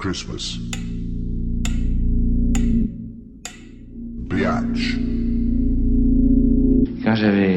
Christmas. Biatch. Quand j'avais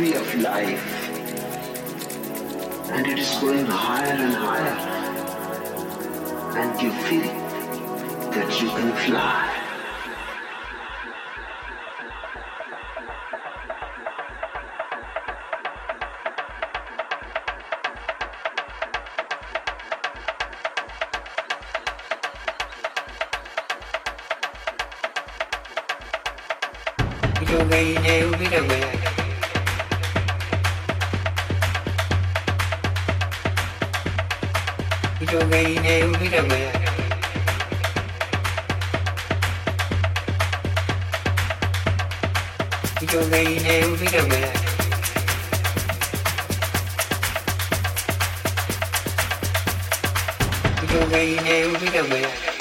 tree of life and it is going higher and higher and you feel that you can fly. Gay neo vida we. Yo gay neo vida we. Yo gay neo vida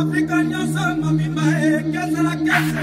Africa nyonso mobimba ekezala kese.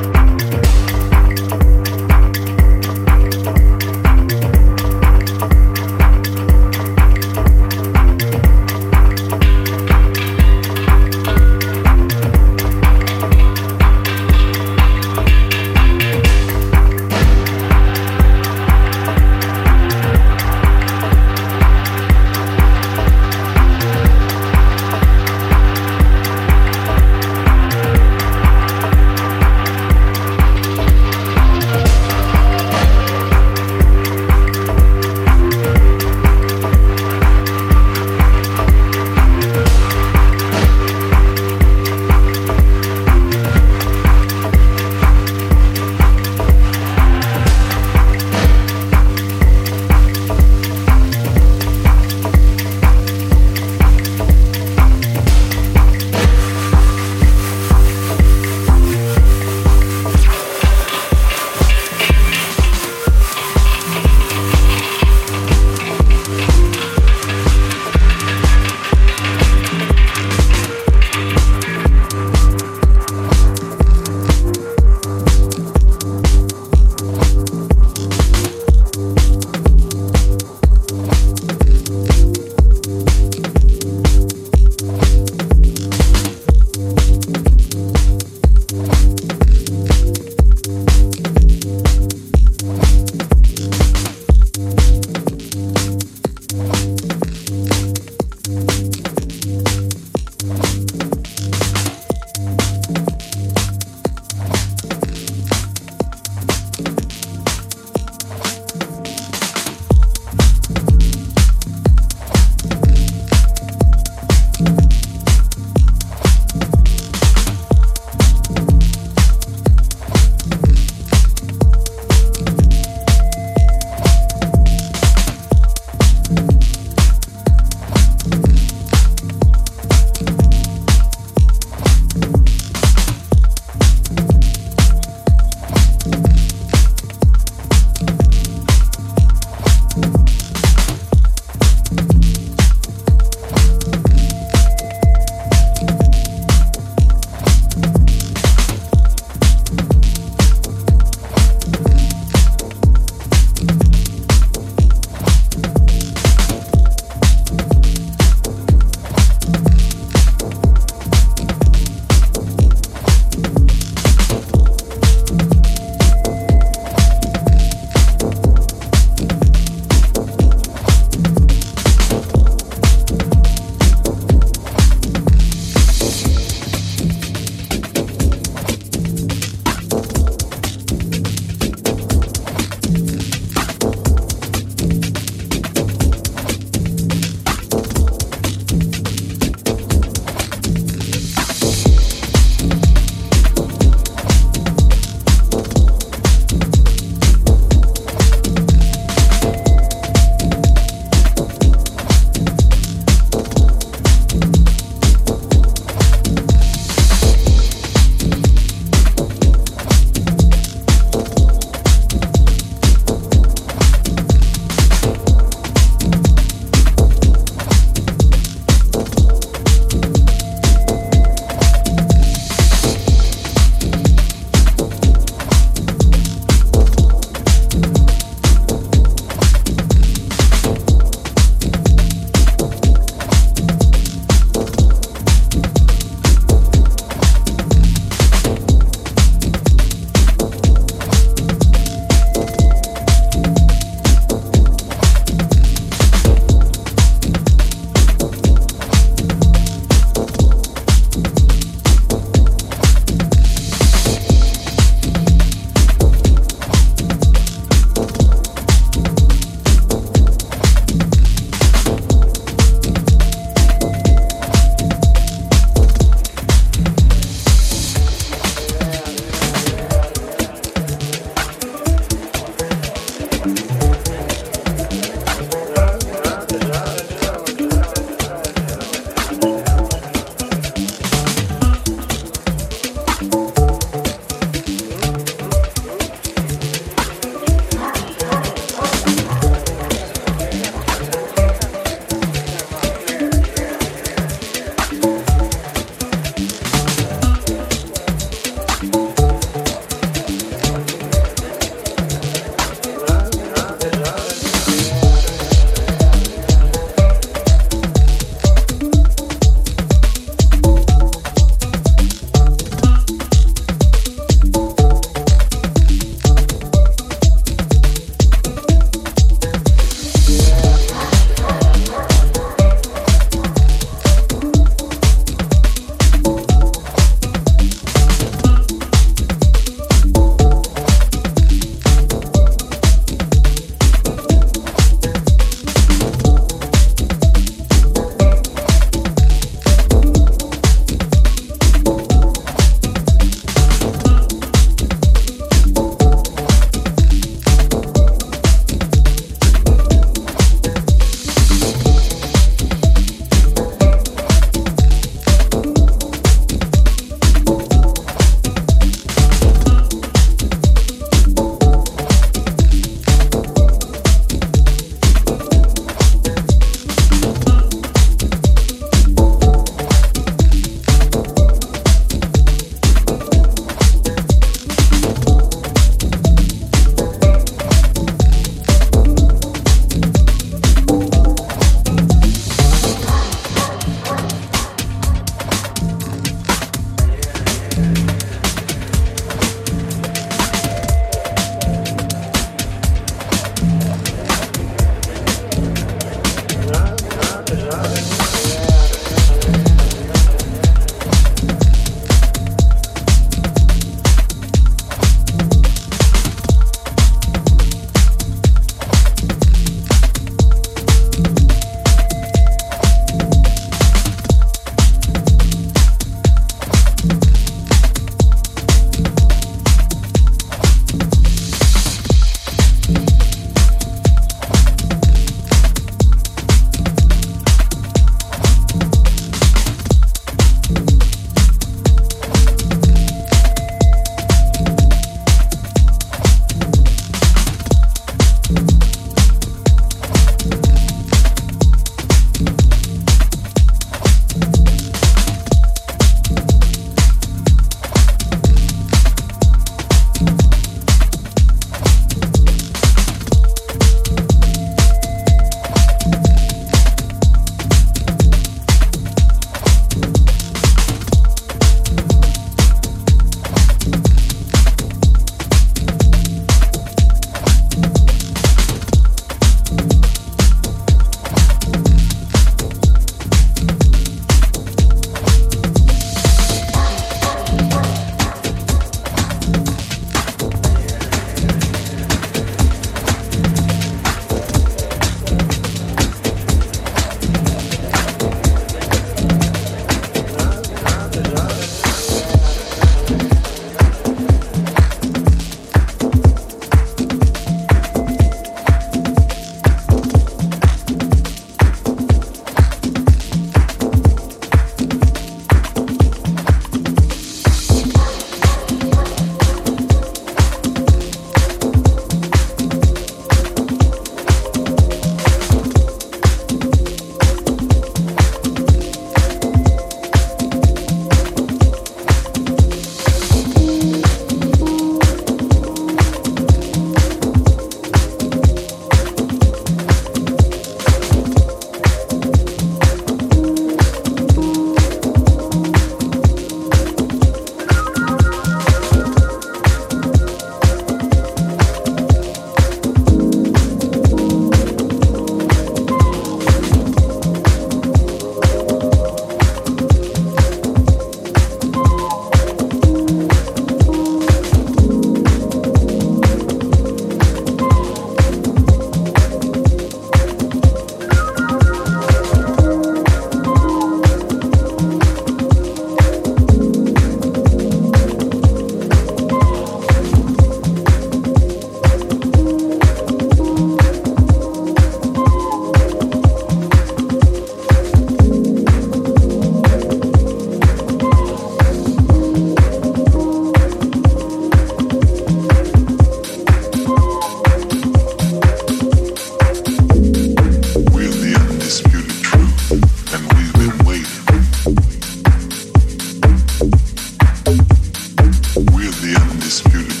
undisputed.